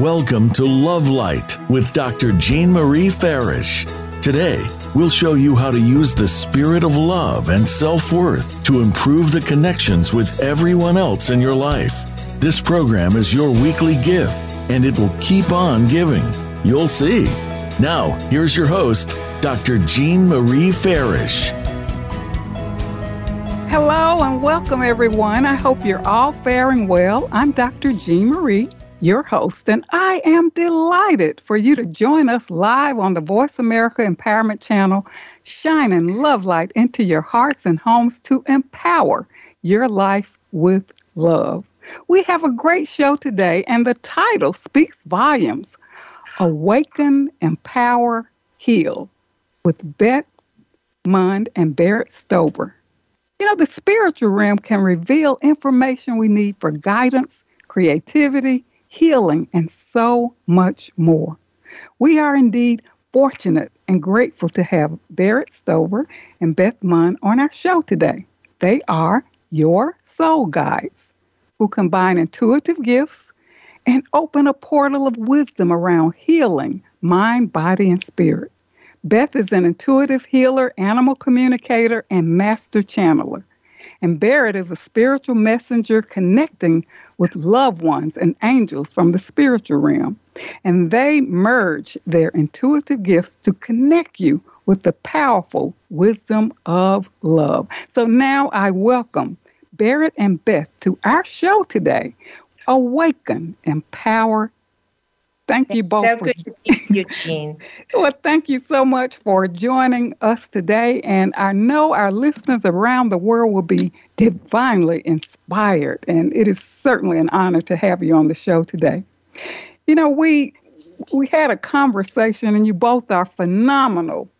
Welcome to Love Light with Dr. Jean Marie Farish. Today, we'll show you how to use the spirit of love and self worth to improve the connections with everyone else in your life. This program is your weekly gift, and it will keep on giving. You'll see. Now, here's your host, Dr. Jean Marie Farish. Hello and welcome, everyone. I hope you're all faring well. I'm Dr. Jean Marie, your host, and I am delighted for you to join us live on the Voice America Empowerment Channel, shining love light into your hearts and homes to empower your life with love. We have a great show today, and the title speaks volumes Awaken, Empower, Heal with Beth Mund and Barrett Stover. You know, the spiritual realm can reveal information we need for guidance, creativity, healing, and so much more. We are indeed fortunate and grateful to have Barrett Stover and Beth Mund on our show today. They are your soul guides who combine intuitive gifts and open a portal of wisdom around healing mind, body, and spirit. Beth is an intuitive healer, animal communicator, and master channeler. And Barrett is a spiritual messenger connecting with loved ones and angels from the spiritual realm. And they merge their intuitive gifts to connect you with the powerful wisdom of love. So now I welcome Barrett and Beth to our show today. Awaken, empower, Thank it's you both. So good to meet you, Jean. well, thank you so much for joining us today. And I know our listeners around the world will be divinely inspired. And it is certainly an honor to have you on the show today. You know, we we had a conversation, and you both are phenomenal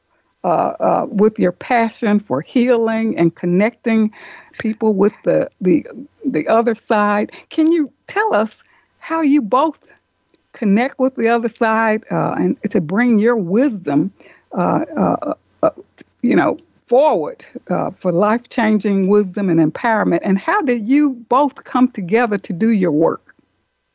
uh, uh, with your passion for healing and connecting people with the the the other side. Can you tell us how you both connect with the other side uh, and to bring your wisdom, uh, uh, uh you know, forward uh, for life changing wisdom and empowerment. And how did you both come together to do your work?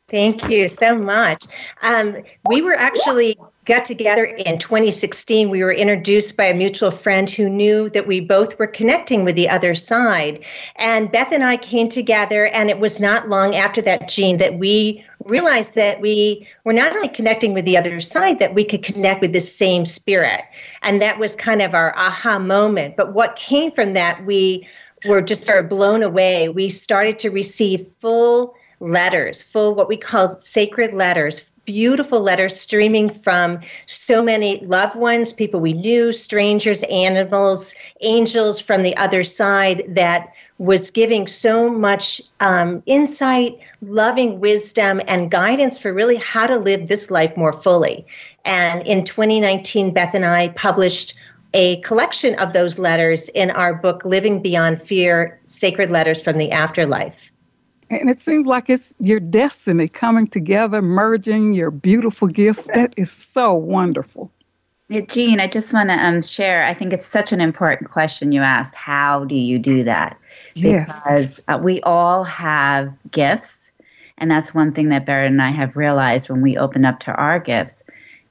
Thank you so much. Um, we were actually got together in 2016. We were introduced by a mutual friend who knew that we both were connecting with the other side. And Beth and I came together, and it was not long after that, Jean, that we realized that we were not only connecting with the other side, that we could connect with the same spirit. And that was kind of our aha moment. But what came from that, we were just sort of blown away. We started to receive full letters, full what we call sacred letters, beautiful letters streaming from so many loved ones, people we knew, strangers, animals, angels from the other side that was giving so much um, insight, loving wisdom, and guidance for really how to live this life more fully. And in 2019, Beth and I published a collection of those letters in our book, Living Beyond Fear Sacred Letters from the Afterlife. And it seems like it's your destiny coming together, merging your beautiful gifts. That is so wonderful. Yeah, Jean, I just want to um, share. I think it's such an important question you asked. How do you do that? Because uh, we all have gifts. And that's one thing that Barrett and I have realized when we open up to our gifts.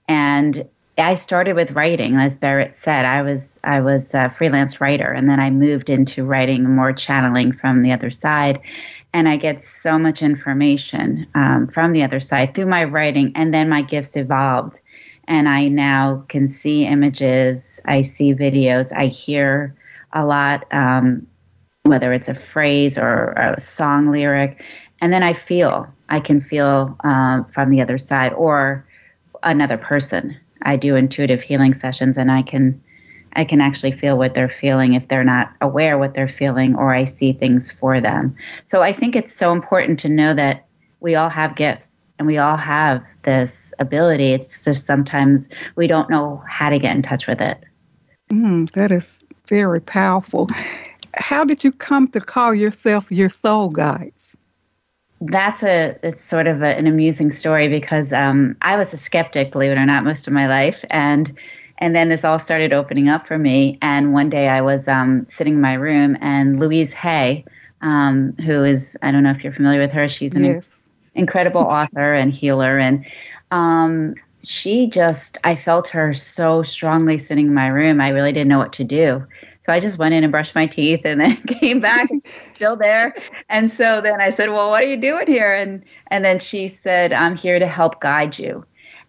And I started with writing, as Barrett said. I was I was a freelance writer, and then I moved into writing more channeling from the other side and I get so much information um, from the other side through my writing, and then my gifts evolved, and I now can see images, I see videos, I hear a lot, um, whether it's a phrase or, a song lyric, and then I feel. I can feel um, from the other side or another person. I do intuitive healing sessions, and I can I can actually feel what they're feeling if they're not aware what they're feeling or I see things for them. So I think it's so important to know that we all have gifts and we all have this ability. It's just sometimes we don't know how to get in touch with it. Mm, that is very powerful. How did you come to call yourself your soul guides? That's a it's sort of a, an amusing story because um, I was a skeptic, believe it or not, most of my life, and and then this all started opening up for me. And one day I was um, sitting in my room, and Louise Hay, um, who is, I don't know if you're familiar with her, she's an yes. incredible author and healer. And um, she just, I felt her so strongly sitting in my room. I really didn't know what to do. So I just went in and brushed my teeth and then came back still there. And so then I said, "Well, what are you doing here?" And and then she said, "I'm here to help guide you."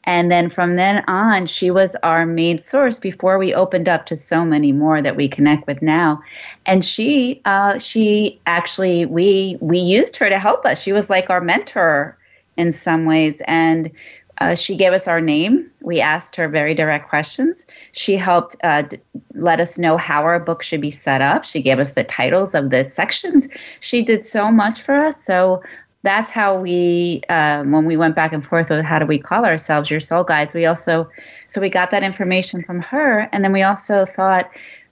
And then from then on, she was our main source before we opened up to so many more that we connect with now. And she, uh, she actually, we we used her to help us. She was like our mentor in some ways, and uh, she gave us our name. We asked her very direct questions. She helped uh, d- let us know how our book should be set up. She gave us the titles of the sections. She did so much for us. So that's how we, um, when we went back and forth with how do we call ourselves, your soul guides, we also, so we got that information from her. And then we also thought,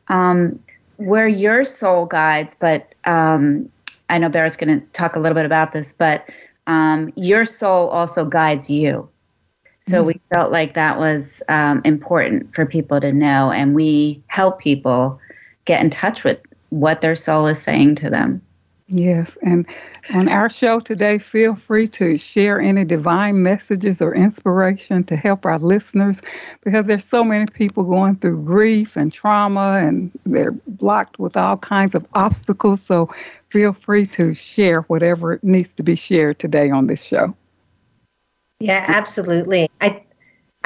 um, we're your soul guides, but um, I know Barrett's going to talk a little bit about this, but um, your soul also guides you. So mm-hmm. we felt like that was um, important for people to know, and we help people get in touch with what their soul is saying to them. Yes, and on our show today, feel free to share any divine messages or inspiration to help our listeners because there's so many people going through grief and trauma and they're blocked with all kinds of obstacles. So feel free to share whatever needs to be shared today on this show. Yeah, absolutely. I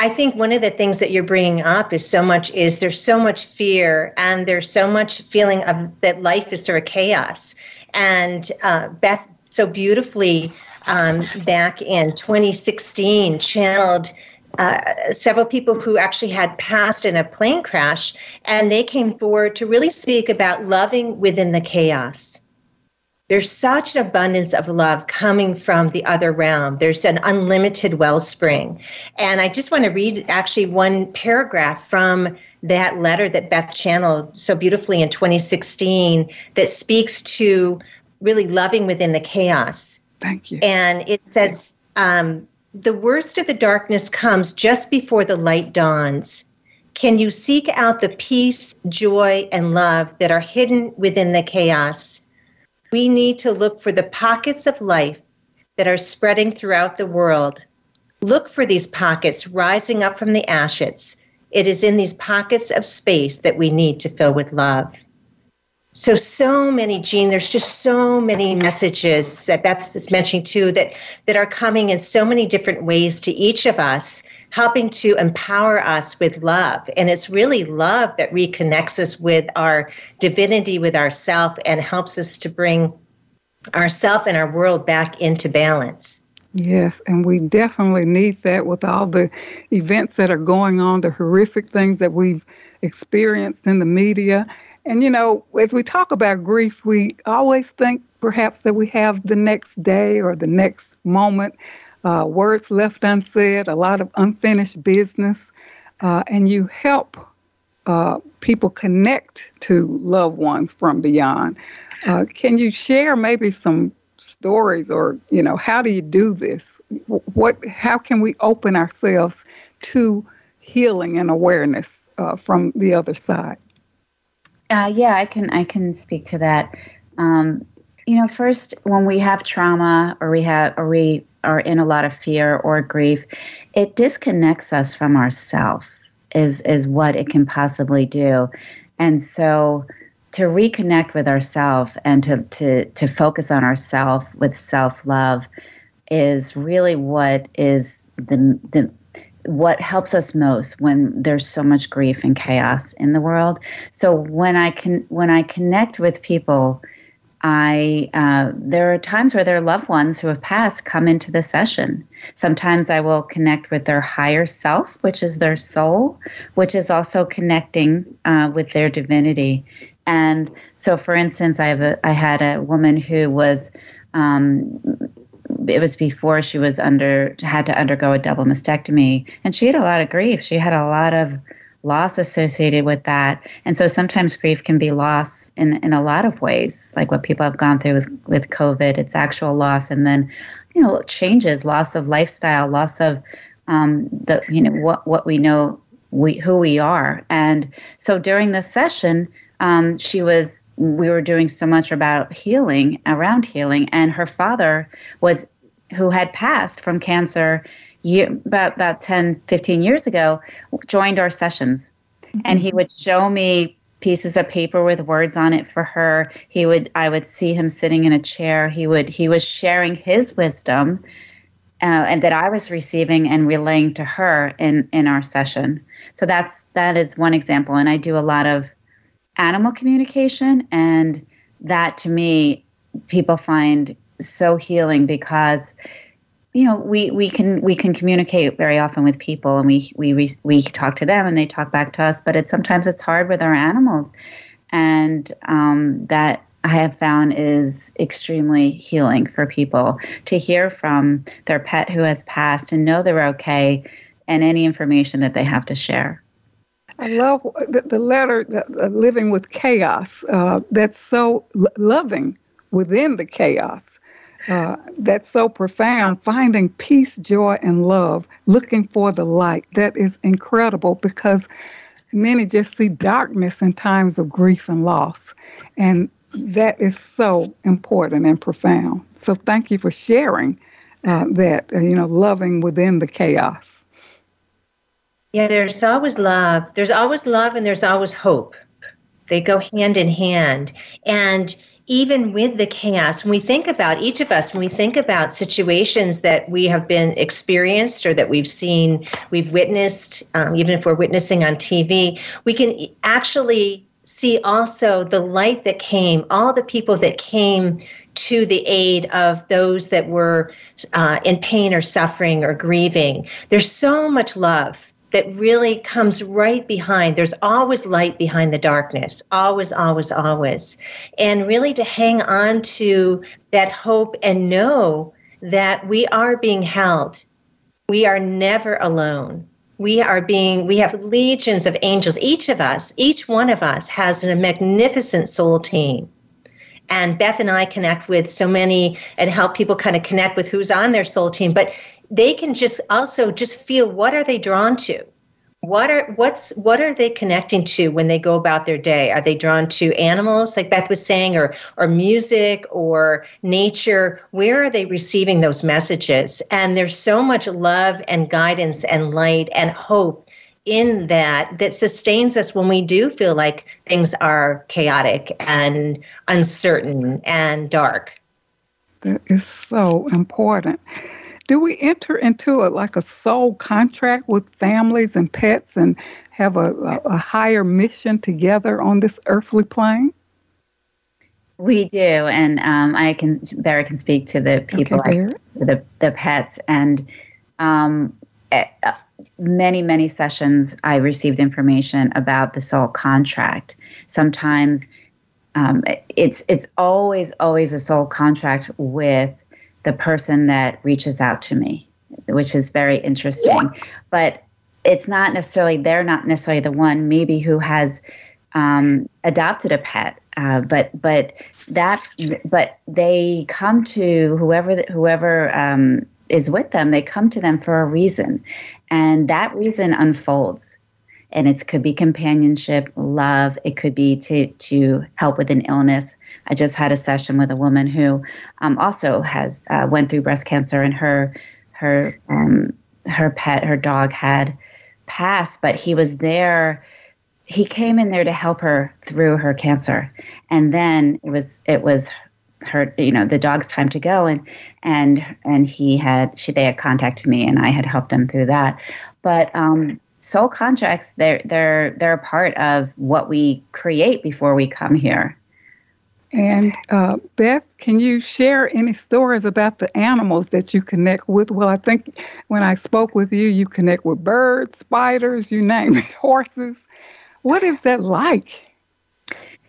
I think one of the things that you're bringing up is so much is there's so much fear and there's so much feeling of that life is sort of chaos. And uh, Beth so beautifully um, back in 2016 channeled uh, several people who actually had passed in a plane crash, and they came forward to really speak about loving within the chaos. There's such an abundance of love coming from the other realm. There's an unlimited wellspring. And I just want to read actually one paragraph from that letter that Beth channeled so beautifully in 2016 that speaks to really loving within the chaos. Thank you. And it says, um, the worst of the darkness comes just before the light dawns. Can you seek out the peace, joy, and love that are hidden within the chaos? We need to look for the pockets of life that are spreading throughout the world. Look for these pockets rising up from the ashes. It is in these pockets of space that we need to fill with love. So, so many, Jean, there's just so many messages that Beth is mentioning too that, that are coming in so many different ways to each of us helping to empower us with love. And it's really love that reconnects us with our divinity, with ourself, and helps us to bring ourself and our world back into balance. Yes, and we definitely need that with all the events that are going on, the horrific things that we've experienced in the media. And, you know, as we talk about grief, we always think perhaps that we have the next day or the next moment uh, words left unsaid, a lot of unfinished business, uh, and you help uh, people connect to loved ones from beyond. Uh, can you share maybe some stories, or you know, how do you do this? What, how can we open ourselves to healing and awareness uh, from the other side? Uh, yeah, I can I can speak to that. Um, you know, first when we have trauma or we have or we are in a lot of fear or grief, it disconnects us from ourself is is what it can possibly do. And so to reconnect with ourself and to to to focus on ourself with self-love is really what is the the what helps us most when there's so much grief and chaos in the world. So when I can when I connect with people I uh, there are times where their loved ones who have passed come into the session. Sometimes I will connect with their higher self, which is their soul, which is also connecting uh, with their divinity. And so, for instance, I have a I had a woman who was. Um, it was before she was under had to undergo a double mastectomy and she had a lot of grief she had a lot of loss associated with that. And so sometimes grief can be loss in, in a lot of ways, like what people have gone through with, with COVID, it's actual loss. And then, you know, changes, loss of lifestyle, loss of um, the, you know, what, what we know, we, who we are. And so during this session, um, she was, we were doing so much about healing, around healing, and her father was who had passed from cancer year, about about 10 15 years ago joined our sessions. Mm-hmm. and he would show me pieces of paper with words on it for her. He would i would see him sitting in a chair. He would he was sharing his wisdom uh, and that i was receiving and relaying to her in in our session. So that's that is one example. And i do a lot of animal communication and that to me people find so healing because you know we we can we can communicate very often with people and we we we talk to them and they talk back to us but it's sometimes it's hard with our animals and um, that I have found is extremely healing for people to hear from their pet who has passed and know they're okay and any information that they have to share. I love the, the letter, the, the Living with Chaos. Uh, that's so loving within the chaos. Uh, that's so profound. Finding peace, joy, and love, looking for the light. That is incredible because many just see darkness in times of grief and loss. And that is so important and profound. So thank you for sharing uh, that, uh, you know, loving within the chaos. Yeah, there's always love. There's always love and there's always hope. They go hand in hand. And even with the chaos, when we think about each of us, when we think about situations that we have been experienced or that we've seen, we've witnessed, um, even if we're witnessing on TV, we can actually see also the light that came, all the people that came to the aid of those that were uh, in pain or suffering or grieving. There's so much love that really comes right behind. There's always light behind the darkness, always, always, always. And really to hang on to that hope and know that we are being held. We are never alone. We are being, we have legions of angels. Each of us, each one of us has a magnificent soul team. And Beth and I connect with so many and help people kind of connect with who's on their soul team. But they can just also just feel what are they drawn to? What are what's what are they connecting to when they go about their day? Are they drawn to animals like beth was saying or or music or nature? Where are they receiving those messages? And there's so much love and guidance and light and hope in that that sustains us when we do feel like things are chaotic and uncertain and dark. That is so important do we enter into a, like a soul contract with families and pets and have a, a, higher mission together on this earthly plane? We do, and um, I can Barry can speak to the people, okay, like, the the pets, and um, at, uh, many many sessions I received information about the soul contract. Sometimes um, it's it's always always a soul contract with the person that reaches out to me, which is very interesting. But it's not necessarily, they're not necessarily the one maybe who has um, adopted a pet. Uh, but but that but they come to whoever whoever um, is with them. They come to them for a reason, and that reason unfolds and it could be companionship, love. It could be to to help with an illness. I just had a session with a woman who um, also has uh, went through breast cancer, and her her um, her pet, her dog, had passed, but he was there. He came in there to help her through her cancer, and then it was it was her you know the dog's time to go and and and he had she they had contacted me and I had helped them through that. But um soul contracts they're they're they're a part of what we create before we come here and uh, Beth, can you share any stories about the animals that you connect with? Well, I think when I spoke with you, you connect with birds, spiders, you name it, horses. What is that like?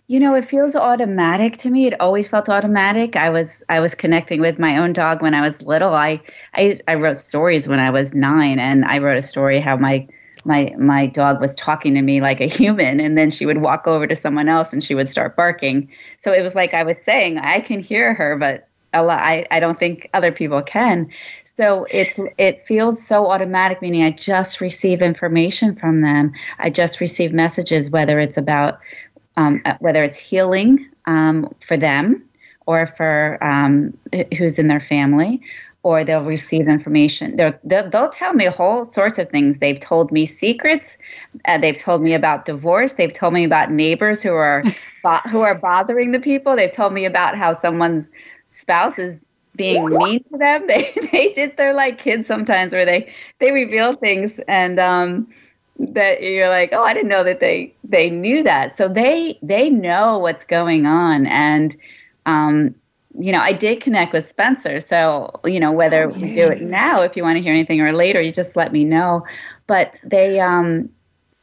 You know, it feels automatic to me. It always felt automatic. I was I was connecting with my own dog when I was little. I I, I wrote stories when I was nine, and I wrote a story how my my my dog was talking to me like a human and then she would walk over to someone else and she would start barking. So it was like i was saying i can hear her but a lot, I, I don't think other people can. So it's it feels so automatic meaning i just receive information from them. I just receive messages whether it's about um, uh, whether it's healing um, for them or for um, who's in their family or they'll receive information. They'll, they'll, they'll tell me whole sorts of things. They've told me secrets. Uh, they've told me about divorce. They've told me about neighbors who are who are bothering the people. They've told me about how someone's spouse is being mean to them. They they did. They're like kids sometimes, where they they reveal things and um, that you're like, oh, I didn't know that they they knew that. So they they know what's going on and. Um, you know, I did connect with Spencer. So, you know, whether oh, yes. we do it now, if you want to hear anything, or later, you just let me know. But they, um,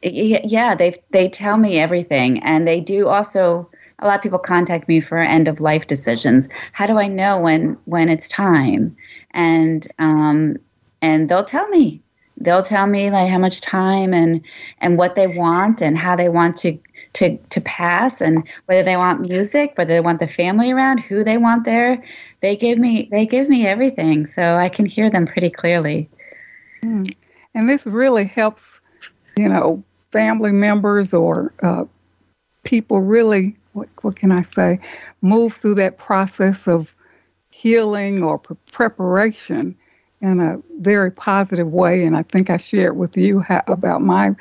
yeah, they they tell me everything, and they do also. A lot of people contact me for end of life decisions. How do I know when when it's time? And um, and they'll tell me they'll tell me like how much time and and what they want and how they want to to to pass and whether they want music whether they want the family around who they want there they give me they give me everything. So i can hear them pretty clearly. Mm. and this really helps you know family members or uh, people really what, what can i say move through that process of healing or pre- preparation in a very positive way. And i think i shared with you how, about my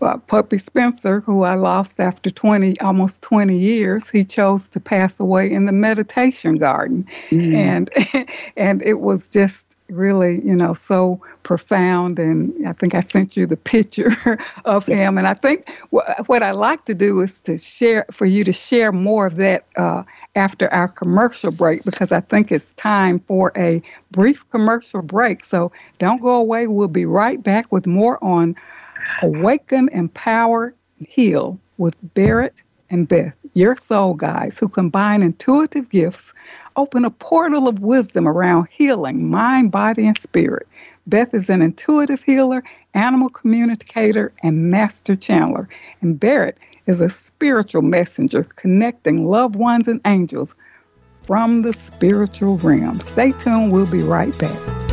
uh, puppy Spencer, who I lost after 20, almost 20 years, he chose to pass away in the meditation garden. Mm. And, and it was just really, you know, so profound. And I think I sent you the picture of him. And I think what I like to do is to share, for you to share more of that uh, after our commercial break, because I think it's time for a brief commercial break. So don't go away. We'll be right back with more on Awaken, Empower, Heal with Barrett and Beth, your soul guides who combine intuitive gifts, open a portal of wisdom around healing mind, body, and spirit. Beth is an intuitive healer, animal communicator, and master channeler. And Barrett is a spiritual messenger connecting loved ones and angels from the spiritual realm. Stay tuned, we'll be right back.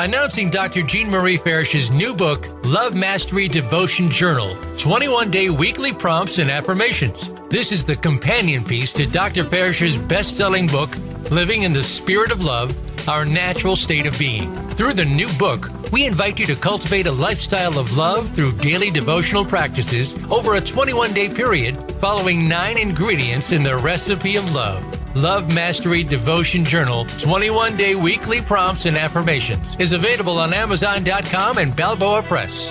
Announcing Dr. Jean Marie Farish's new book, Love Mastery Devotion Journal 21 day weekly prompts and affirmations. This is the companion piece to Dr. Farish's best selling book, Living in the Spirit of Love Our Natural State of Being. Through the new book, we invite you to cultivate a lifestyle of love through daily devotional practices over a 21 day period, following nine ingredients in the recipe of love. Love Mastery Devotion Journal 21 day weekly prompts and affirmations is available on Amazon.com and Balboa Press.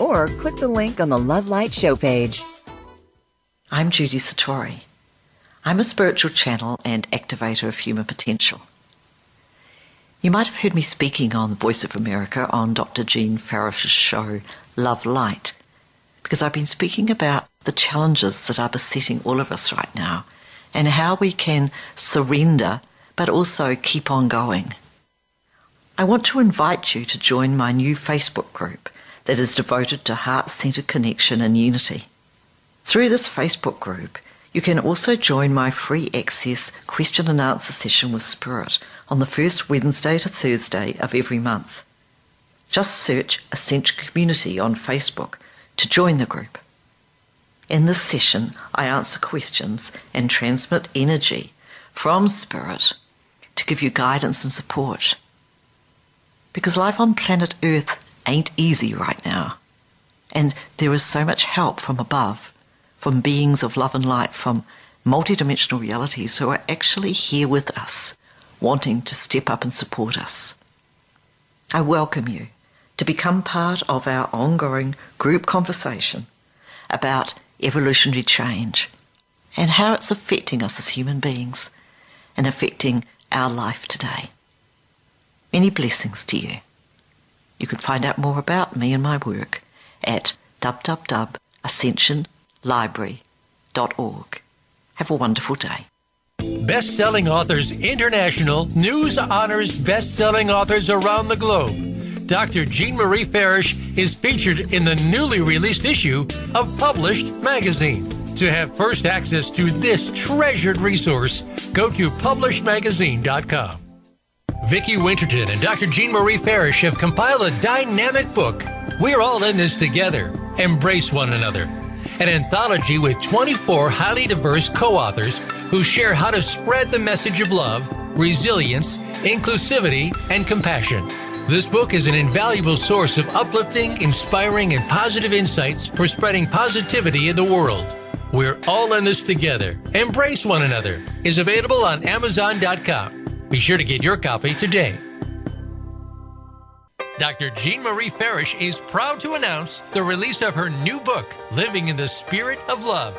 Or click the link on the Love Light show page. I'm Judy Satori. I'm a spiritual channel and activator of human potential. You might have heard me speaking on the Voice of America on Dr. Jean Farish's show, Love Light, because I've been speaking about the challenges that are besetting all of us right now and how we can surrender but also keep on going. I want to invite you to join my new Facebook group that is devoted to heart centered connection and unity. Through this Facebook group, you can also join my free access question and answer session with Spirit on the first Wednesday to Thursday of every month. Just search Ascension Community on Facebook to join the group. In this session, I answer questions and transmit energy from Spirit to give you guidance and support. Because life on planet Earth ain't easy right now. And there is so much help from above, from beings of love and light, from multidimensional realities who are actually here with us, wanting to step up and support us. I welcome you to become part of our ongoing group conversation about evolutionary change and how it's affecting us as human beings and affecting our life today. Many blessings to you. You can find out more about me and my work at www.ascensionlibrary.org. Have a wonderful day. Best Selling Authors International news honors best selling authors around the globe. Dr. Jean Marie Farish is featured in the newly released issue of Published Magazine. To have first access to this treasured resource, go to publishedmagazine.com. Vicki Winterton and Dr. Jean Marie Farish have compiled a dynamic book. We're all in this together. Embrace one another. An anthology with 24 highly diverse co authors who share how to spread the message of love, resilience, inclusivity, and compassion. This book is an invaluable source of uplifting, inspiring, and positive insights for spreading positivity in the world. We're all in this together. Embrace one another is available on Amazon.com. Be sure to get your copy today. Dr. Jean Marie Farish is proud to announce the release of her new book, Living in the Spirit of Love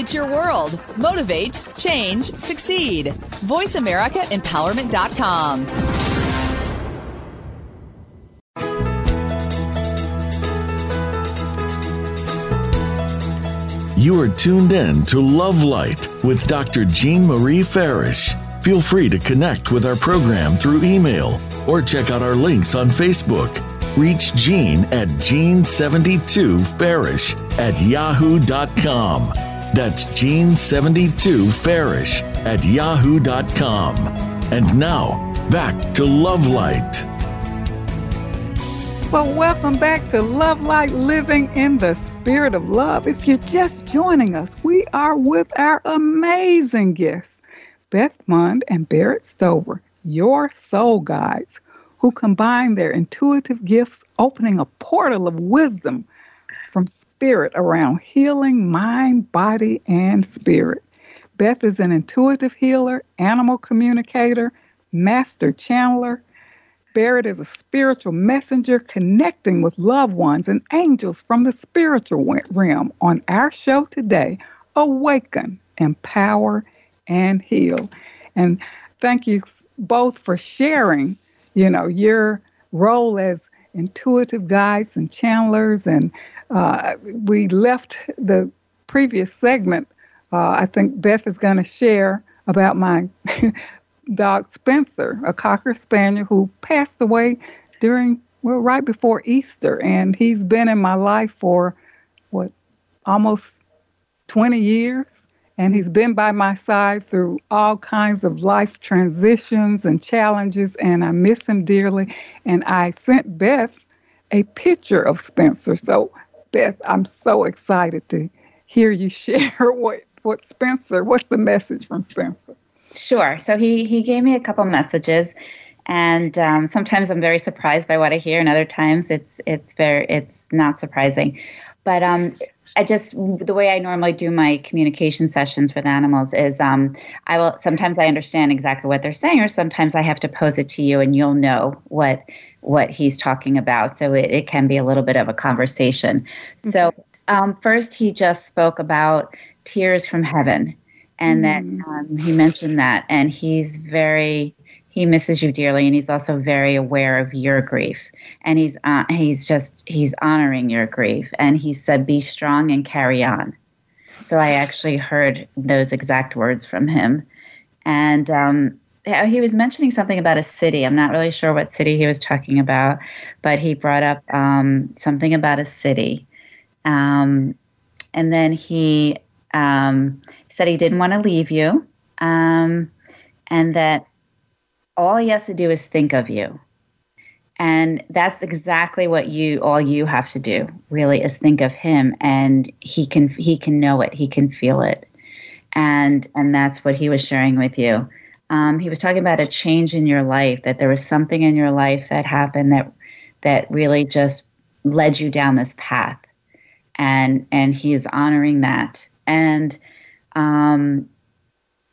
It's your world. Motivate, change, succeed. VoiceAmericaEmpowerment.com. You are tuned in to Love Light with Dr. Jean Marie Farish. Feel free to connect with our program through email or check out our links on Facebook. Reach Jean at Jean72Farish at yahoo.com. That's Jean72Farish at yahoo.com. And now, back to Love Light. Well, welcome back to Love Light Living in the Spirit of Love. If you're just joining us, we are with our amazing guests. Beth Mund and Barrett Stover, your soul guides, who combine their intuitive gifts, opening a portal of wisdom from spirit around healing mind, body, and spirit. Beth is an intuitive healer, animal communicator, master channeler. Barrett is a spiritual messenger connecting with loved ones and angels from the spiritual realm. On our show today, Awaken, Empower, and heal. And thank you both for sharing, you know, your role as intuitive guides and channelers. And uh, we left the previous segment. Uh, I think Beth is going to share about my dog Spencer, a Cocker Spaniel who passed away during, well, right before Easter. And he's been in my life for, what, almost 20 years and he's been by my side through all kinds of life transitions and challenges, and I miss him dearly. And I sent Beth a picture of Spencer. So, Beth, I'm so excited to hear you share what what Spencer. What's the message from Spencer? Sure. So he he gave me a couple messages, and um, sometimes I'm very surprised by what I hear, and other times it's it's very it's not surprising. But um, I just the way I normally do my communication sessions with animals is um, I will sometimes I understand exactly what they're saying, or sometimes I have to pose it to you and you'll know what what he's talking about. So it, it can be a little bit of a conversation. Mm-hmm. So um, first, he just spoke about tears from heaven, and that um, he mentioned that, and he's very he misses you dearly and he's also very aware of your grief. And he's uh, he's just he's honoring your grief. And he said be strong and carry on. So i actually heard those exact words from him. And um, he was mentioning something about a city. I'm not really sure what city he was talking about but he brought up um, something about a city. Um, and then he um, said he didn't want to leave you. Um, and that all he has to do is think of you. And that's exactly what you all you have to do really is think of him and he can he can know it, he can feel it. And and that's what he was sharing with you. um, he was talking about a change in your life, that there was something in your life that happened that that really just led you down this path, and and he is honoring that. And um,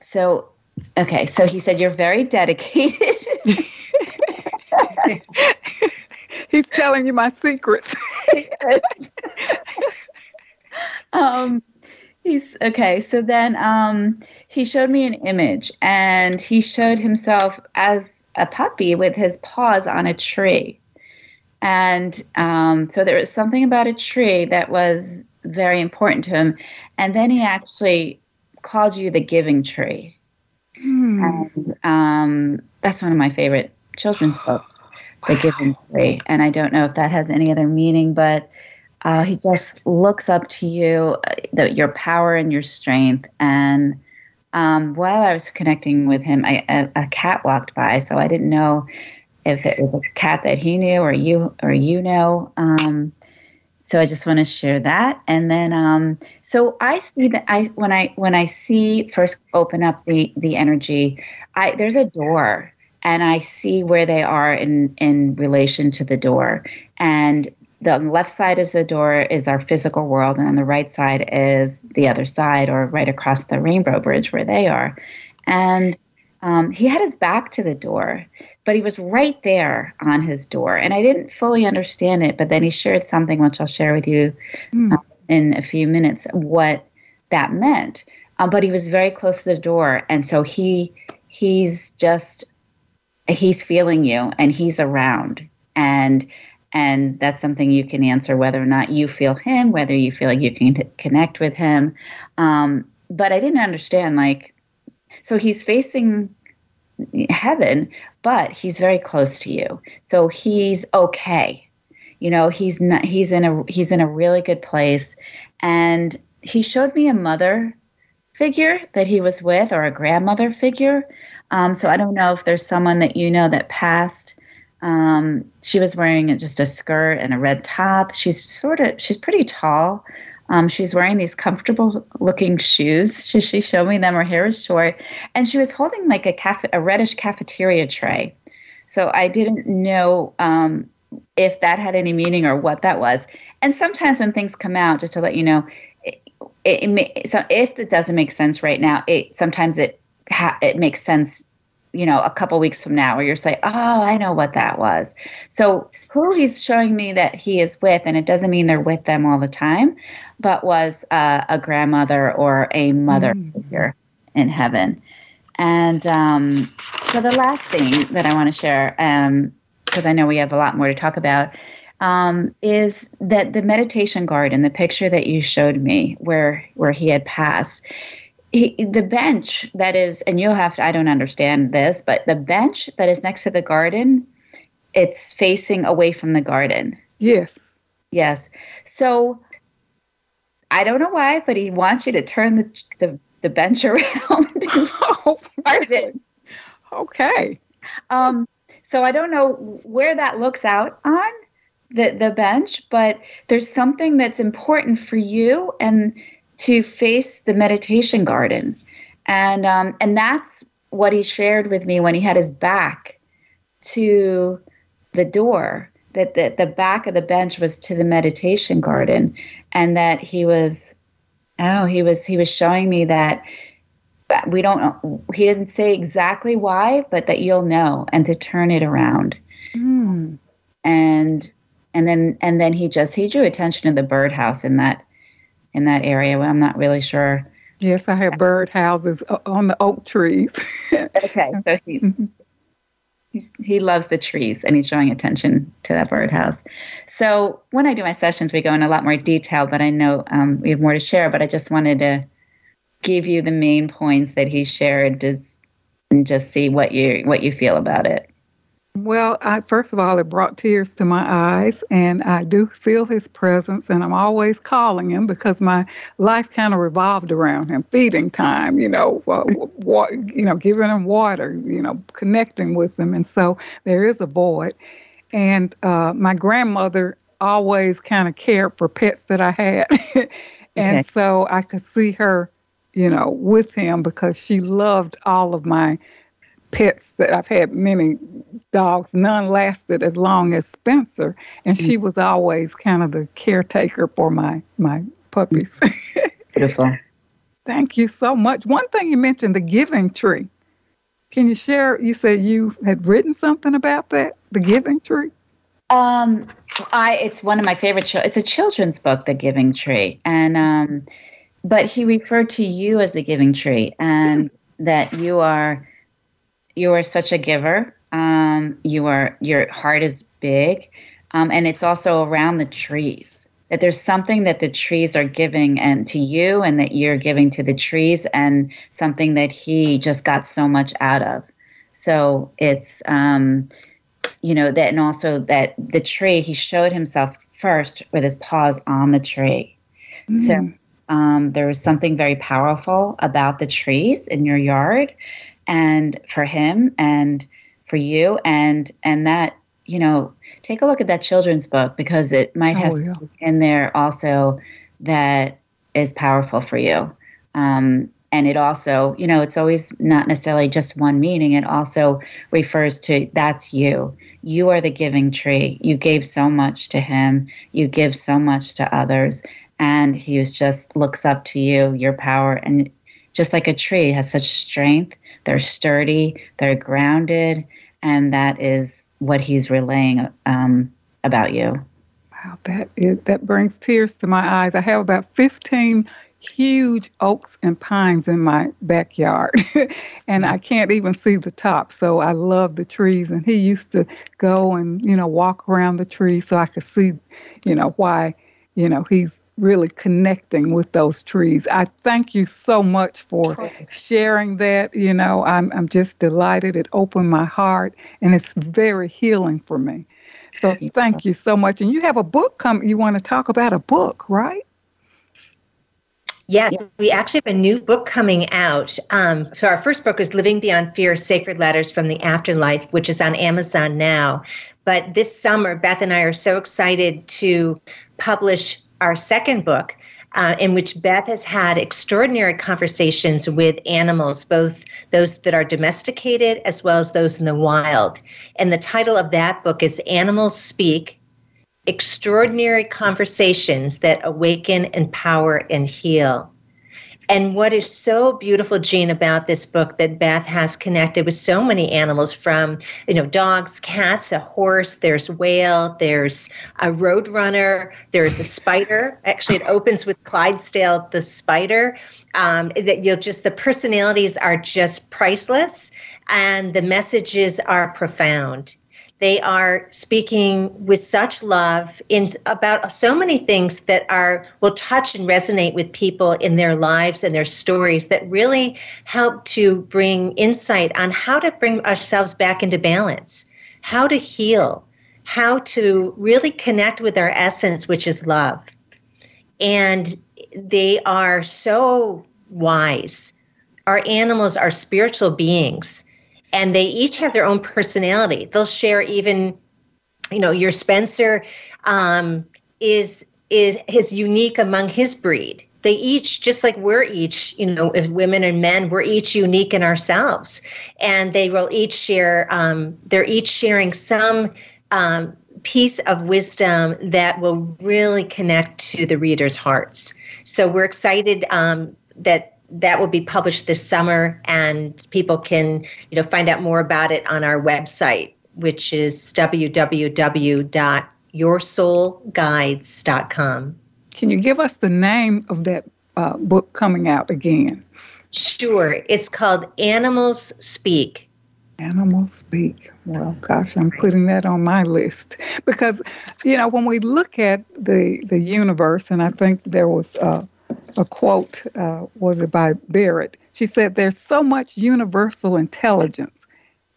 so, okay, so he said you're very dedicated. He's telling you my secrets. um, he's okay. So then um, he showed me an image, and he showed himself as a puppy with his paws on a tree. And um, so there was something about a tree that was very important to him. And then he actually called you the giving tree. Hmm. And um, that's one of my favorite children's books, The Giving Tree. And I don't know if that has any other meaning, but uh, he just looks up to you, uh, the, your power and your strength. And um, while I was connecting with him, I, a, a, cat walked by, so I didn't know if it was a cat that he knew or you or you know. Um, so I just want to share that. And then, um, so I see that I when I when I see first open up the the energy, I there's a door and I see where they are in in relation to the door. And the left side is the door is our physical world and on the right side is the other side or right across the rainbow bridge where they are and um, he had his back to the door but he was right there on his door. And i didn't fully understand it but then he shared something which i'll share with you mm. in a few minutes what that meant. Um, but he was very close to the door and so he he's just he's feeling you and he's around. And and that's something you can answer whether or not you feel him whether you feel like you can t- connect with him. Um, but i didn't understand like so he's facing heaven but he's very close to you. So he's okay. You know he's not he's in a he's in a really good place. And he showed me a mother figure that he was with or a grandmother figure. Um, so i don't know if there's someone that you know that passed. Um, she was wearing just a skirt and a red top. She's sort of she's pretty tall. Um, she's wearing these comfortable looking shoes. She, she showed me them. Her hair is short, and she was holding like a cafe, a reddish cafeteria tray. So I didn't know um, if that had any meaning or what that was. And sometimes when things come out, just to let you know, it, it, it may, so if it doesn't make sense right now, it sometimes it ha- it makes sense you know, a couple weeks from now, where you're saying, oh, I know what that was. So who he's showing me that he is with, and it doesn't mean they're with them all the time, but was uh, a grandmother or a mother mm. figure in heaven. And um, so the last thing that I want to share, because um, I know we have a lot more to talk about, um, is that the meditation garden, the picture that you showed me, where where he had passed, he, the bench that is, and you'll have to, I don't understand this, but the bench that is next to the garden, it's facing away from the garden. Yes. Yes. So I don't know why, but he wants you to turn the the, the bench around. oh, garden. Okay. Um, so I don't know where that looks out on the the bench, but there's something that's important for you and to face the meditation garden. And um, and that's what he shared with me when he had his back to the door that the, the back of the bench was to the meditation garden and that he was oh he was he was showing me that we don't he didn't say exactly why but that you'll know and to turn it around mm. and and then and then he just he drew attention to the birdhouse in that in that area. Well, I'm not really sure. Yes, I have bird houses on the oak trees. okay, so he's, mm-hmm. He's he loves the trees and he's showing attention to that birdhouse. So when I do my sessions, we go in a lot more detail, but I know um, we have more to share. But I just wanted to give you the main points that he shared, just, and just see what you what you feel about it. Well, I, first of all, it brought tears to my eyes, and I do feel his presence, and I'm always calling him because my life kind of revolved around him. Feeding time, you know, uh, wa- you know, giving him water, you know, connecting with him, and so there is a void. And uh, my grandmother always kind of cared for pets that I had, and okay. so I could see her, you know, with him because she loved all of my pets that I've had many dogs. None lasted as long as Spencer, and she mm. was always kind of the caretaker for my my puppies. Beautiful. Thank you so much. One thing you mentioned, the giving tree. Can you share? You said you had written something about that, the giving tree. Um, I it's one of my favorite. Show, it's a children's book, The Giving Tree, and um, but he referred to you as the Giving Tree, and that you are you are such a giver. Um, you are your heart is big, um, and it's also around the trees. That there's something that the trees are giving and to you, and that you're giving to the trees, and something that he just got so much out of. So it's um, you know that and also that the tree he showed himself first with his paws on the tree mm. so um, there was something very powerful about the trees in your yard and for him and for you and and that you know take a look at that children's book because it might have oh, yeah. in there also that is powerful for you um, and it also you know it's always not necessarily just one meaning it also refers to that's you you are the giving tree. You gave so much to him. You give so much to others. And he was just looks up to you, your power. And just like a tree has such strength, they're sturdy, they're grounded. And that is what he's relaying um, about you. Wow, that is, that brings tears to my eyes. I have about 15 huge oaks and pines in my backyard and I can't even see the top. So I love the trees and he used to go and, you know, walk around the trees so I could see, you know, why, you know, he's really connecting with those trees. I thank you so much for sharing that. You know, I'm I'm just delighted. It opened my heart and it's very healing for me. So thank you so much. And you have a book come you want to talk about a book, right? Yes, we actually have a new book coming out. Um, so, our first book is Living Beyond Fear Sacred Letters from the Afterlife, which is on Amazon now. But this summer, Beth and I are so excited to publish our second book, uh, in which Beth has had extraordinary conversations with animals, both those that are domesticated as well as those in the wild. And the title of that book is Animals Speak extraordinary conversations that awaken, empower, and heal. And what is so beautiful, Jean, about this book that Beth has connected with so many animals from, you know, dogs, cats, a horse, there's whale, there's a roadrunner, there's a spider. Actually, it opens with Clydesdale the spider. Um, that you'll just, the personalities are just priceless and the messages are profound. They are speaking with such love in about so many things that are will touch and resonate with people in their lives and their stories that really help to bring insight on how to bring ourselves back into balance, how to heal, how to really connect with our essence, which is love. And they are so wise. Our animals are spiritual beings and they each have their own personality. They'll share even, you know, your Spencer um, is is his unique among his breed. They each, just like we're each, you know, if women and men, we're each unique in ourselves, and they will each share. Um, they're each sharing some um, piece of wisdom that will really connect to the readers' hearts. So we're excited um, that that will be published this summer and people can you know find out more about it on our website which is www.yoursoulguides.com can you give us the name of that uh, book coming out again? Sure. It's called animals speak. Animals speak. Well gosh i'm putting that on my list. Because you know when we look at the the universe and i think there was uh, a quote, uh, was it by Barrett? She said, There's so much universal intelligence,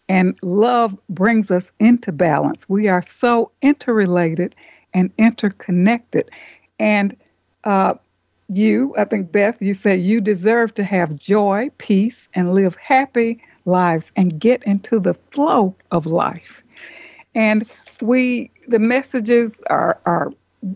and love brings us into balance. We are so interrelated and interconnected. And uh, you, I think, Beth, you said you deserve to have joy, peace, and live happy lives and get into the flow of life. And we, the messages are, are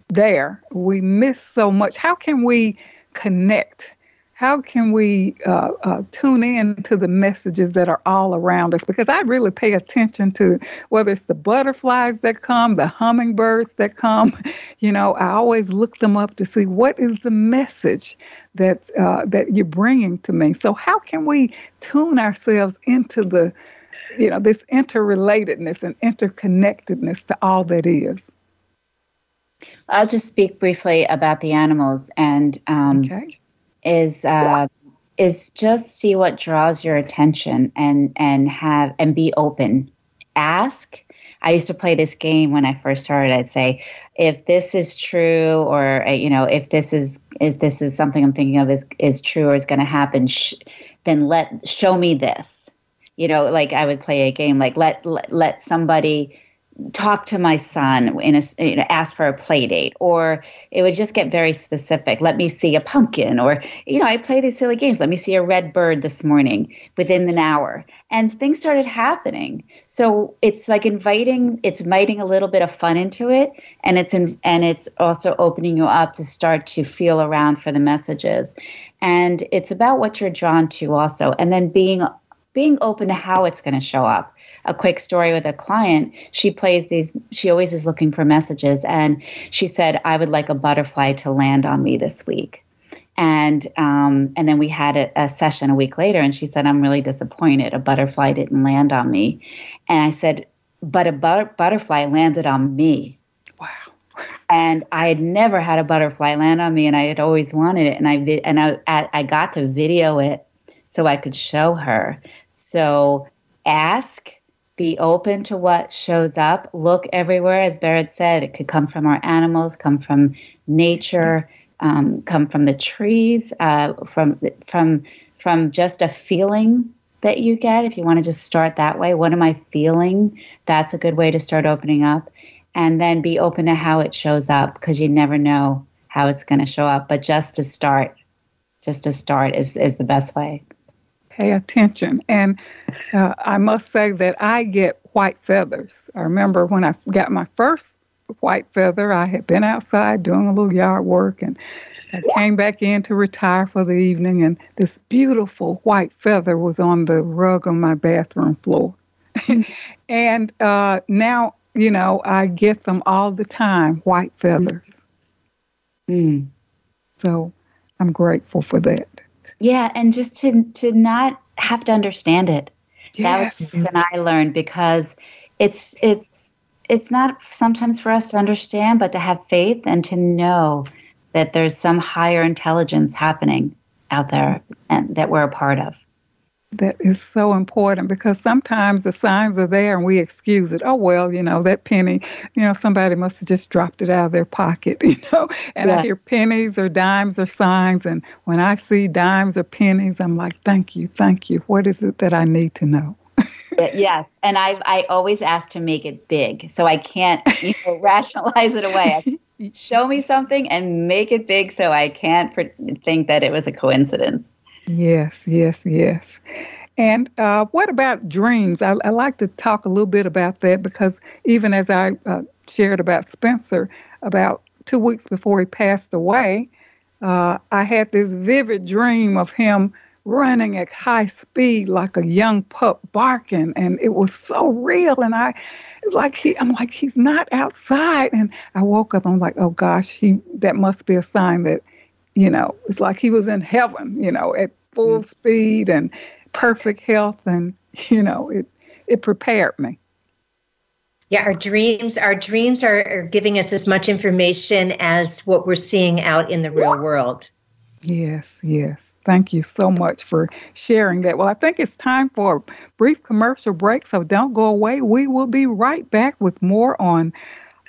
there. We miss so much. How can we connect how can we uh, uh, tune in to the messages that are all around us? Because I really pay attention to whether it's the butterflies that come, the hummingbirds that come. You know, I always look them up to see what is the message that uh, that you're bringing to me. So how can we tune ourselves into the, you know, this interrelatedness and interconnectedness to all that is? I'll just speak briefly about the animals and. Um, okay is uh, is just see what draws your attention and and have and be open. Ask. I used to play this game when I first started. I'd say, if this is true, or uh, you know, if this is if this is something I'm thinking of is is true or is going to happen, sh- then let show me this. You know, like I would play a game like let let, let somebody talk to my son in a you know, ask for a play date or it would just get very specific. Let me see a pumpkin or you know i play these silly games. Let me see a red bird this morning within an hour. And things started happening. So it's like inviting it's inviting a little bit of fun into it. And it's in, and it's also opening you up to start to feel around for the messages. And it's about what you're drawn to also. And then being being open to how it's going to show up a quick story with a client. She plays these, she always is looking for messages. And she said, I would like a butterfly to land on me this week. And um, and then we had a, a, session a week later, and she said, "I'm really disappointed. A butterfly didn't land on me." And I said, "But a but- butterfly landed on me." Wow! And I had never had a butterfly land on me, and I had always wanted it. And I and I I got to video it so I could show her. So ask be open to what shows up. Look everywhere, as Barrett said. It could come from our animals, come from nature, um, come from the trees, uh, from from from just a feeling that you get. If you want to just start that way, what am I feeling? That's a good way to start opening up, and then be open to how it shows up because you never know how it's going to show up. But just to start, just to start is is the best way pay attention. And uh, I must say that I get white feathers. I remember when I got my first white feather, I had been outside doing a little yard work and I came back in to retire for the evening, and this beautiful white feather was on the rug on my bathroom floor. and uh, now, you know, I get them all the time white feathers. Mm. So I'm grateful for that. Yeah, and just to to not have to understand it. Yes. That was something I learned because it's it's it's not sometimes for us to understand, but to have faith and to know that there's some higher intelligence happening out there and that we're a part of that is so important because sometimes the signs are there and we excuse it. Oh well, you know that penny, you know somebody must have just dropped it out of their pocket, you know. And yeah. I hear pennies or dimes or signs, and when I see dimes or pennies, I'm like, thank you, thank you. What is it that I need to know? yes, and I've I always ask to make it big, so I can't you know, rationalize it away. Show me something and make it big, so I can't think that it was a coincidence. Yes, yes, yes. And uh, what about dreams? I, I, like to talk a little bit about that because even as I uh, shared about Spencer, about two weeks before he passed away, uh, I had this vivid dream of him running at high speed like a young pup barking, and it was so real. And I, it's like he, I'm like he's not outside, and I woke up. I'm like, oh gosh, he that must be a sign that you know, it's like he was in heaven, you know, at full mm. speed and perfect health. And, you know, it, it prepared me. Yeah, our dreams, our dreams are, are giving us as much information as what we're seeing out in the real world. Yes, yes. Thank you so much for sharing that. Well, I think it's time for a brief commercial break, so don't go away. We will be right back with more on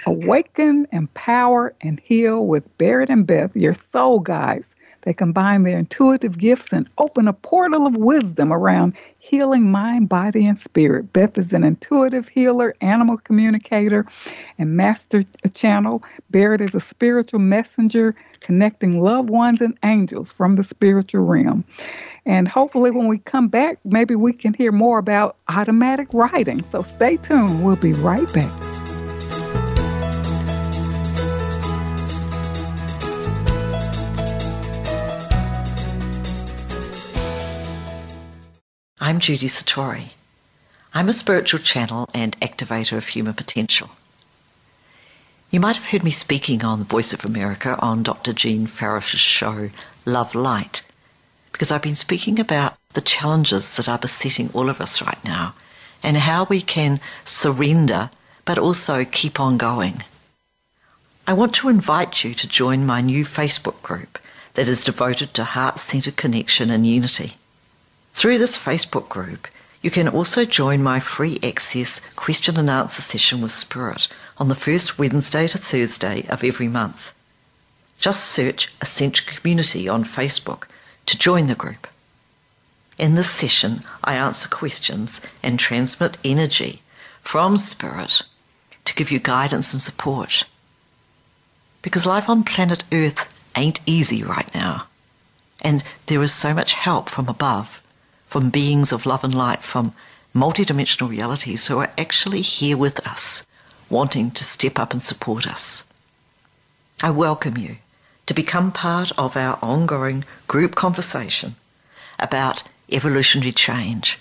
Awaken, Empower, and Heal with Barrett and Beth, your soul guides. They combine their intuitive gifts and open a portal of wisdom around healing mind, body, and spirit. Beth is an intuitive healer, animal communicator, and master channel. Barrett is a spiritual messenger connecting loved ones and angels from the spiritual realm. And hopefully, when we come back, maybe we can hear more about automatic writing. So stay tuned. We'll be right back. I'm Judy Satori. I'm a spiritual channel and activator of human potential. You might have heard me speaking on the Voice of America on Dr. Jean Farish's show, Love Light, because I've been speaking about the challenges that are besetting all of us right now and how we can surrender but also keep on going. I want to invite you to join my new Facebook group that is devoted to heart centered connection and unity. Through this Facebook group, you can also join my free access question and answer session with Spirit on the first Wednesday to Thursday of every month. Just search Ascension Community on Facebook to join the group. In this session, I answer questions and transmit energy from Spirit to give you guidance and support. Because life on planet Earth ain't easy right now, and there is so much help from above from beings of love and light, from multidimensional realities who are actually here with us, wanting to step up and support us. I welcome you to become part of our ongoing group conversation about evolutionary change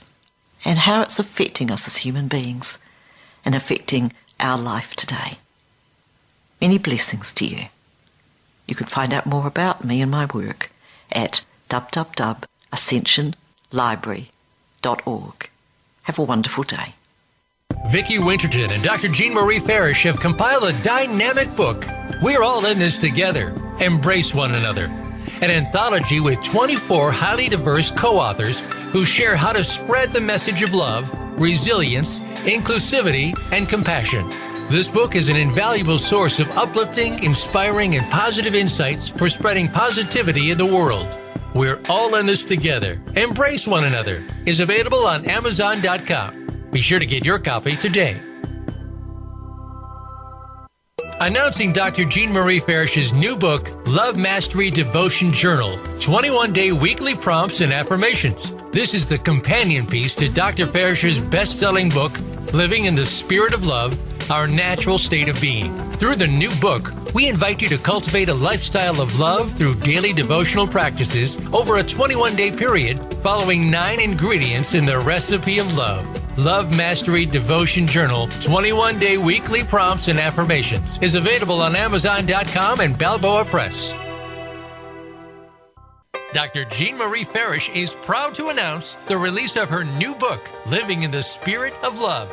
and how it's affecting us as human beings and affecting our life today. Many blessings to you. You can find out more about me and my work at www.ascension.com library.org. Have a wonderful day. Vicki Winterton and Dr. Jean Marie Farish have compiled a dynamic book. We're all in this together. Embrace one another. An anthology with 24 highly diverse co authors who share how to spread the message of love, resilience, inclusivity, and compassion. This book is an invaluable source of uplifting, inspiring, and positive insights for spreading positivity in the world. We're all in this together. Embrace one another is available on Amazon.com. Be sure to get your copy today. Announcing Dr. Jean Marie Farish's new book, Love Mastery Devotion Journal 21 day weekly prompts and affirmations. This is the companion piece to Dr. Farish's best selling book, Living in the Spirit of Love Our Natural State of Being. Through the new book, we invite you to cultivate a lifestyle of love through daily devotional practices over a 21 day period following nine ingredients in the recipe of love. Love Mastery Devotion Journal 21 day weekly prompts and affirmations is available on Amazon.com and Balboa Press. Dr. Jean Marie Farish is proud to announce the release of her new book, Living in the Spirit of Love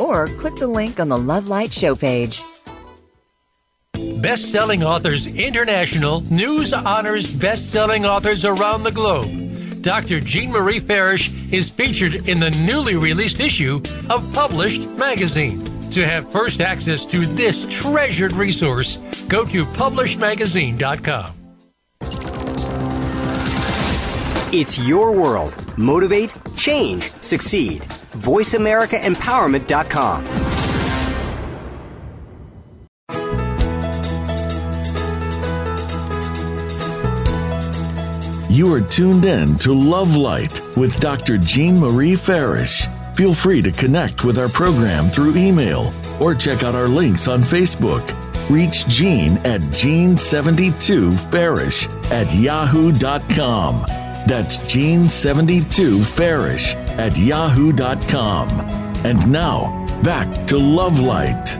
or click the link on the Love Light show page. Best-selling Authors International news honors best-selling authors around the globe. Dr. Jean Marie Farish is featured in the newly released issue of Published Magazine. To have first access to this treasured resource, go to publishedmagazine.com. It's your world. Motivate, change, succeed VoiceAmericaEmpowerment.com. You are tuned in to Love Light with Dr. Jean Marie Farish. Feel free to connect with our program through email or check out our links on Facebook. Reach Jean at Jean72Farish at yahoo.com. That's Jean72Farish at yahoo.com. And now, back to Love Light.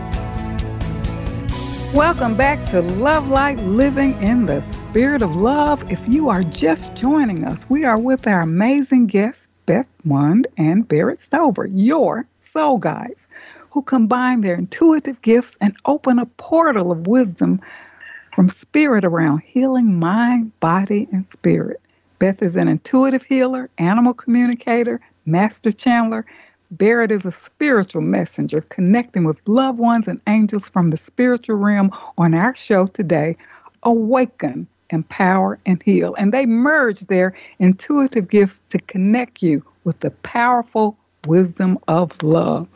Welcome back to Love Light Living in the Spirit of Love. If you are just joining us, we are with our amazing guests, Beth Mund and Barrett Stover, your soul guides, who combine their intuitive gifts and open a portal of wisdom from spirit around healing mind, body, and spirit. Beth is an intuitive healer, animal communicator, master Chandler, Barrett is a spiritual messenger connecting with loved ones and angels from the spiritual realm on our show today, Awaken, Empower, and Heal. And they merge their intuitive gifts to connect you with the powerful wisdom of love.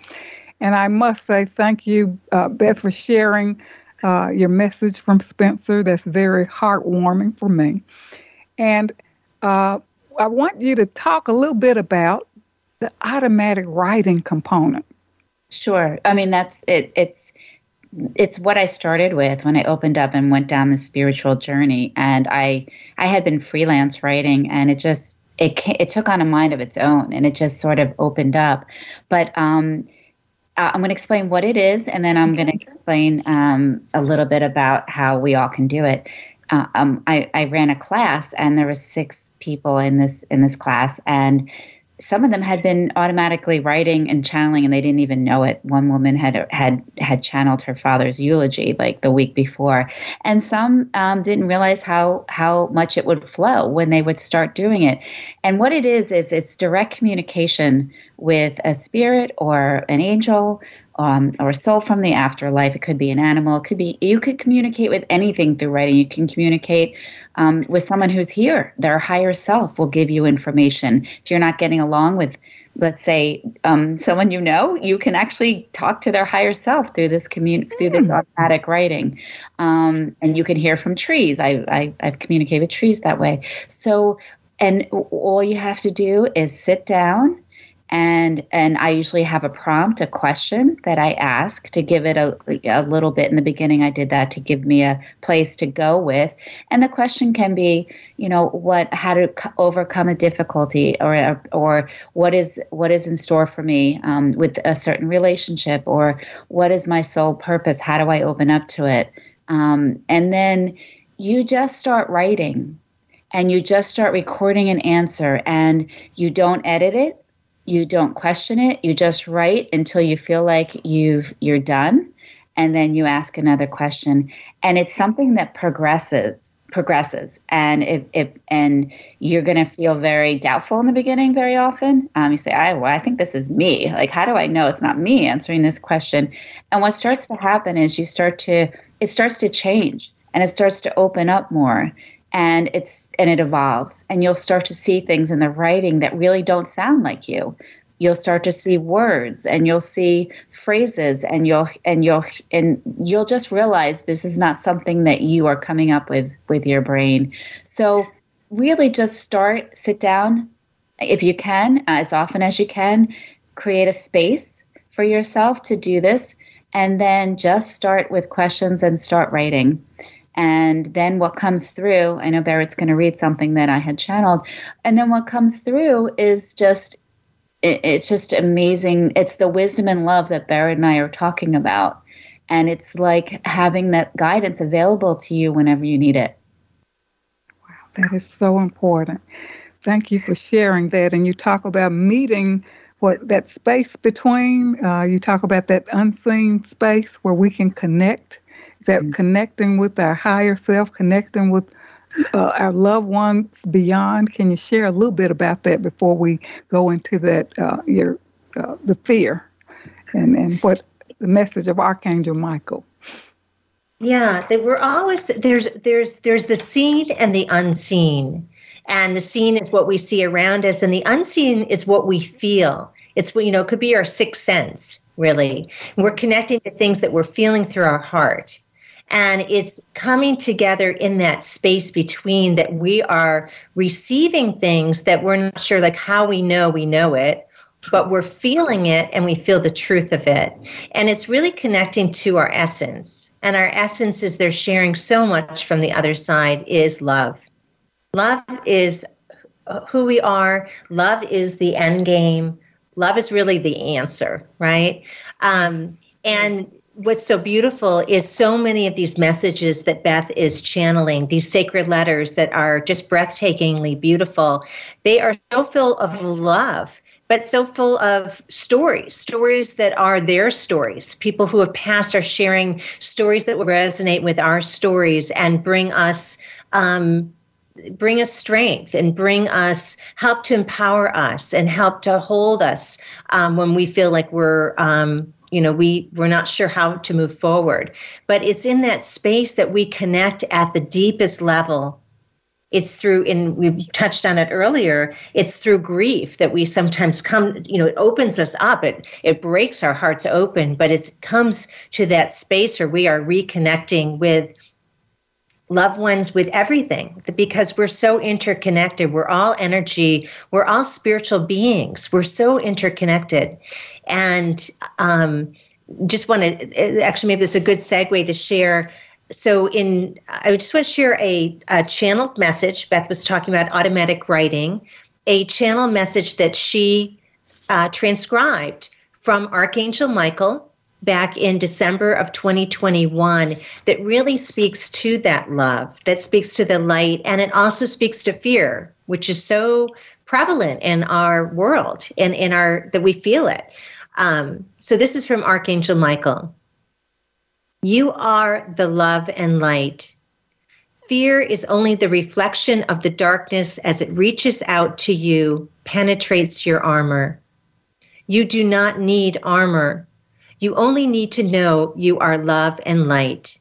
And I must say thank you, uh, Beth, for sharing uh, your message from Spencer. That's very heartwarming for me. And uh, I want you to talk a little bit about the automatic writing component. Sure. I mean, that's it. It's it's what I started with when I opened up and went down the spiritual journey. And I I had been freelance writing, and it just it it took on a mind of its own, and it just sort of opened up. But um, uh, I'm going to explain what it is, and then I'm going to explain um, a little bit about how we all can do it. Uh, um, I, I ran a class, and there were six people in this in this class, and some of them had been automatically writing and channeling and they didn't even know it one woman had had had channeled her father's eulogy like the week before and some um, didn't realize how how much it would flow when they would start doing it and what it is is it's direct communication with a spirit or an angel um, or a soul from the afterlife. It could be an animal. It could be you could communicate with anything through writing. You can communicate um, with someone who's here. Their higher self will give you information. If you're not getting along with, let's say, um, someone you know, you can actually talk to their higher self through this commun- through this hmm. automatic writing, um, and you can hear from trees. I, I I've communicated with trees that way. So, and all you have to do is sit down and and I usually have a prompt, a question that I ask to give it a, a little bit. In the beginning, I did that to give me a place to go with, and the question can be, you know, what, how to overcome a difficulty, or or what is what is in store for me um, with a certain relationship, or what is my soul purpose? How do I open up to it? Um, and then you just start writing and you just start recording an answer and you don't edit it you don't question it. You just write until you feel like you've you're done. And then you ask another question. And it's something that progresses progresses. And if, if and you're going to feel very doubtful in the beginning very often. Um, you say I, well, I think this is me. Like how do i know it's not me answering this question? And what starts to happen is you start to it starts to change. And it starts to open up more and it's and it evolves and you'll start to see things in the writing that really don't sound like you. You'll start to see words and you'll see phrases and you'll and you'll and you'll just realize this is not something that you are coming up with with your brain. So really just start sit down if you can as often as you can create a space for yourself to do this and then just start with questions and start writing and then what comes through, I know Barrett's going to read something that I had channeled. And then what comes through is just, it, it's just amazing. It's the wisdom and love that Barrett and I are talking about. And it's like having that guidance available to you whenever you need it. Wow, that is so important. Thank you for sharing that. And you talk about meeting what that space between, uh, you talk about that unseen space where we can connect that mm-hmm. connecting with our higher self, connecting with uh, our loved ones beyond. Can you share a little bit about that before we go into that uh, your uh, the fear and and what the message of Archangel Michael? Yeah, they were always there's there's there's the seen and the unseen. And the seen is what we see around us, and the unseen is what we feel. It's what you know, it could be our sixth sense, really. We're connecting to things that we're feeling through our heart. And it's coming together in that space between that we are receiving things that we're not sure, like how we know we know it, but we're feeling it and we feel the truth of it. And it's really connecting to our essence. And our essence is they're sharing so much from the other side is love. Love is who we are, love is the end game. Love is really the answer, right? Um, and what's so beautiful is so many of these messages that Beth is channeling, these sacred letters that are just breathtakingly beautiful. They are so full of love but so full of stories, stories that are their stories. People who have passed are sharing stories that will resonate with our stories and bring us. Um, bring us strength and bring us help to empower us and help to hold us um, when we feel like we're um, you know we we're not sure how to move forward. But it's in that space that we connect at the deepest level. It's through and we touched on it earlier it's through grief that we sometimes come you know it opens us up. It it breaks our hearts open but it comes to that space where we are reconnecting with loved ones with everything because we're so interconnected. We're all energy. We're all spiritual beings. We're so interconnected and um, just want to actually maybe it's a good segue to share. So in i just want to share a, a channeled message. Beth was talking about automatic writing a channel message that she uh, transcribed from archangel michael back in december of 2021 that really speaks to that love that speaks to the light and it also speaks to fear which is so prevalent in our world and in our that we feel it um, so this is from archangel michael you are the love and light. Fear is only the reflection of the darkness as it reaches out to you, penetrates your armor. You do not need armor. You only need to know you are love and light.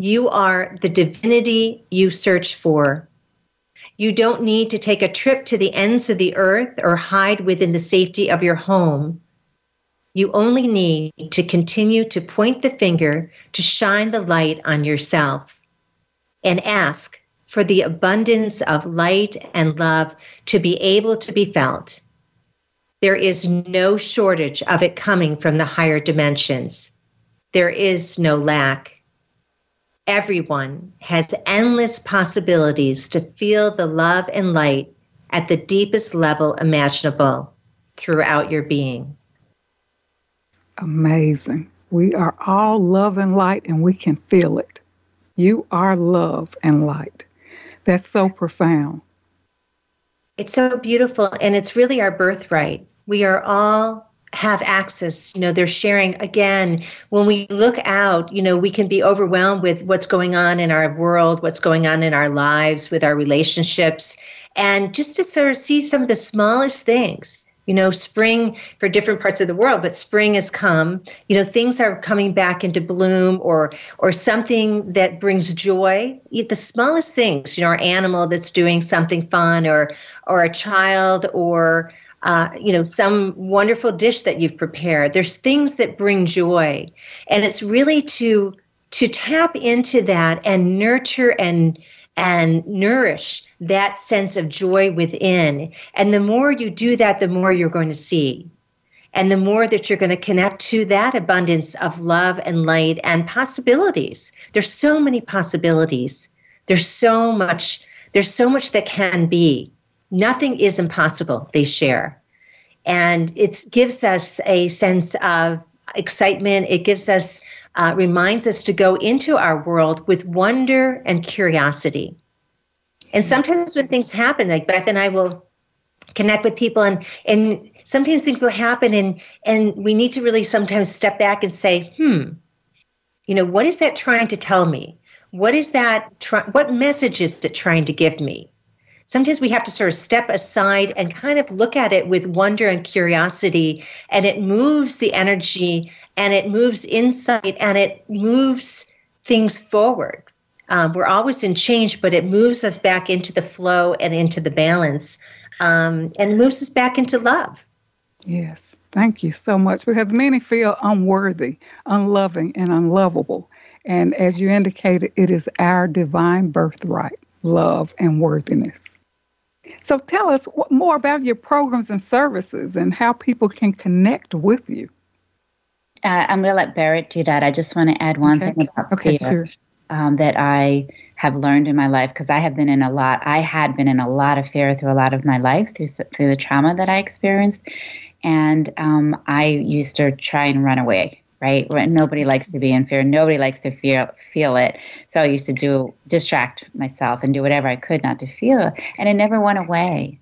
You are the divinity you search for. You don't need to take a trip to the ends of the earth or hide within the safety of your home. You only need to continue to point the finger to shine the light on yourself and ask for the abundance of light and love to be able to be felt. There is no shortage of it coming from the higher dimensions. There is no lack. Everyone has endless possibilities to feel the love and light at the deepest level imaginable throughout your being amazing. We are all love and light, and we can feel it. You are love and light. That's so profound. It's so beautiful, and it's really our birthright. We are all have access. You know, they're sharing again. When we look out, you know, we can be overwhelmed with what's going on in our world, what's going on in our lives, with our relationships, and just to sort of see some of the smallest things you know spring for different parts of the world but spring has come. You know things are coming back into bloom or or something that brings joy. The smallest things you know our animal that's doing something fun or or a child or uh, you know some wonderful dish that you've prepared. There's things that bring joy. And it's really to to tap into that and nurture and and nourish that sense of joy within. And the more you do that, the more you're going to see. And the more that you're going to connect to that abundance of love and light and possibilities. There's so many possibilities. There's so much, there's so much that can be. Nothing is impossible, they share. And it gives us a sense of excitement. It gives us uh, reminds us to go into our world with wonder and curiosity. And sometimes when things happen, like Beth and I will connect with people and and sometimes things will happen and and we need to really sometimes step back and say, hmm, you know, what is that trying to tell me? What is that try, what message is it trying to give me? Sometimes we have to sort of step aside and kind of look at it with wonder and curiosity, and it moves the energy and it moves insight and it moves things forward. Um, we're always in change, but it moves us back into the flow and into the balance um, and moves us back into love. Yes. Thank you so much because many feel unworthy, unloving, and unlovable. And as you indicated, it is our divine birthright, love and worthiness. So tell us more about your programs and services and how people can connect with you. Uh, I'm going to let Barrett do that. I just want to add one okay. thing about okay, fear sure. um, that I have learned in my life because I have been in a lot. I had been in a lot of fear through a lot of my life through through the trauma that I experienced, and um, I used to try and run away right? Nobody likes to be in fear. Nobody likes to feel feel it. So I used to do distract myself and do whatever I could not to feel it, and it never went away.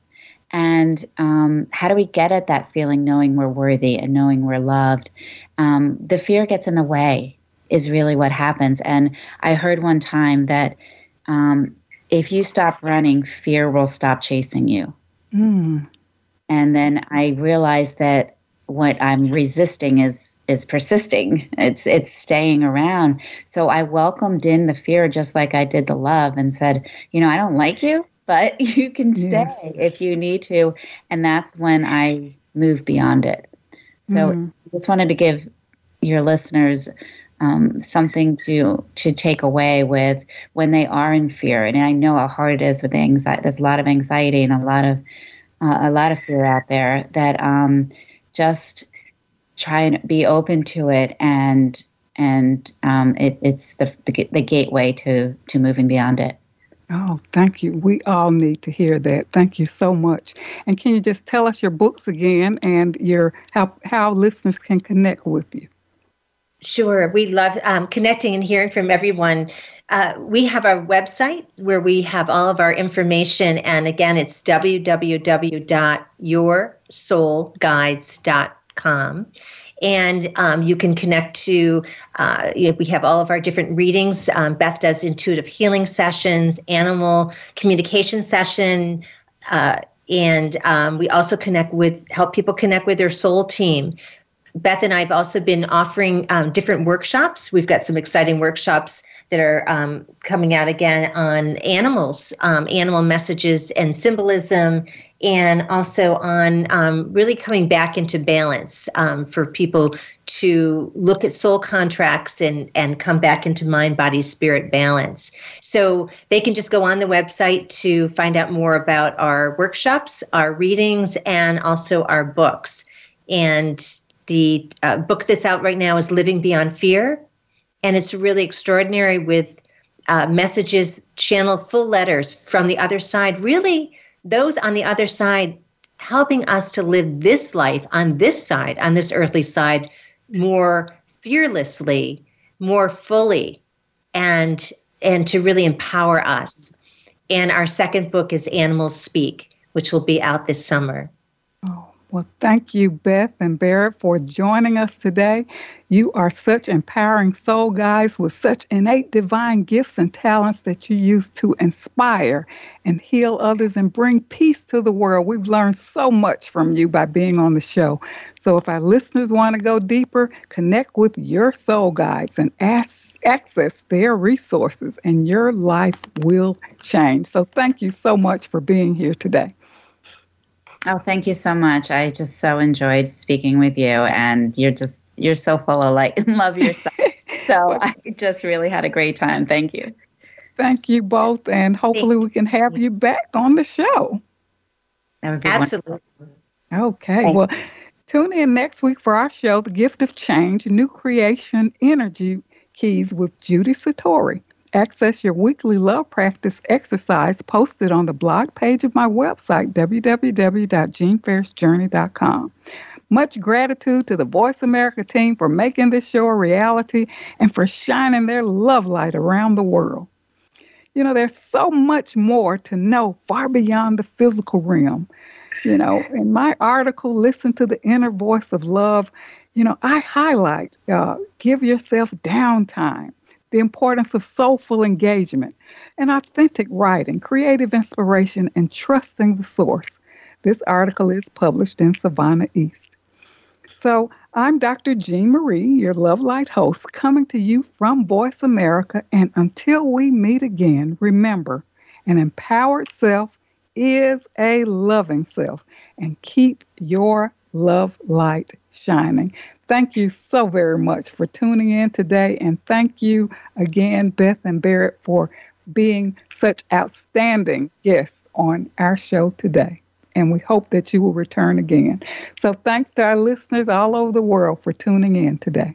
And um, how do we get at that feeling, knowing we're worthy and knowing we're loved? Um, the fear gets in the way, is really what happens. And I heard one time that um, if you stop running, fear will stop chasing you. Mm. And then I realized that what I'm resisting is is persisting. It's it's staying around. So I welcomed in the fear just like I did the love and said, you know, I don't like you, but you can stay yes. if you need to. And that's when I move beyond it. So mm. I just wanted to give your listeners um, something to to take away with when they are in fear. And I know how hard it is with anxiety. There's a lot of anxiety and a lot of uh, a lot of fear out there. That um, just try and be open to it and and um, it, it's the, the, the gateway to to moving beyond it. Oh, thank you. We all need to hear that. Thank you so much. And can you just tell us your books again and your how how listeners can connect with you? Sure. We love um, connecting and hearing from everyone. Uh, we have our website where we have all of our information. And again, it's www.yoursoulguides.com com. And um, you can connect to, uh, we have all of our different readings. Um, Beth does intuitive healing sessions, animal communication session, uh, and um, we also connect with, help people connect with their soul team. Beth and I have also been offering um, different workshops. We've got some exciting workshops that are um, coming out again on animals, um, animal messages and symbolism, and also on um, really coming back into balance um, for people to look at soul contracts and, and come back into mind, body, spirit balance. So they can just go on the website to find out more about our workshops, our readings, and also our books. And the uh, book that's out right now is Living Beyond Fear. And it's really extraordinary with uh, messages, channel full letters from the other side, really those on the other side helping us to live this life on this side, on this earthly side, more fearlessly, more fully, and and to really empower us. And our second book is Animals Speak, which will be out this summer. Well, thank you, Beth and Barrett, for joining us today. You are such empowering soul guides with such innate divine gifts and talents that you use to inspire and heal others and bring peace to the world. We've learned so much from you by being on the show. So, if our listeners want to go deeper, connect with your soul guides and ask access their resources, and your life will change. So, thank you so much for being here today. Oh, thank you so much. I just so enjoyed speaking with you, and you're just you're so full of light and love yourself. so I just really had a great time. Thank you. Thank you both, and hopefully we can have you back on the show. That would be absolutely wonderful. okay. Well, tune in next week for our show, "The Gift of Change: New Creation Energy Keys" with Judy Satori access your weekly love practice exercise posted on the blog page of my website, www.jeanferrisjourney.com. Much gratitude to the Voice America team for making this show a reality and for shining their love light around the world. You know, there's so much more to know far beyond the physical realm. You know, in my article, Listen to the Inner Voice of Love, you know, I highlight uh, give yourself downtime the importance of soulful engagement and authentic writing, creative inspiration, and trusting the source. This article is published in Savannah East. So, I'm Dr. Jean Marie, your Love Light host, coming to you from Voice America. And until we meet again, remember an empowered self is a loving self, and keep your love light shining. Thank you so very much for tuning in today. And thank you again, Beth and Barrett, for being such outstanding guests on our show today. And we hope that you will return again. So thanks to our listeners all over the world for tuning in today.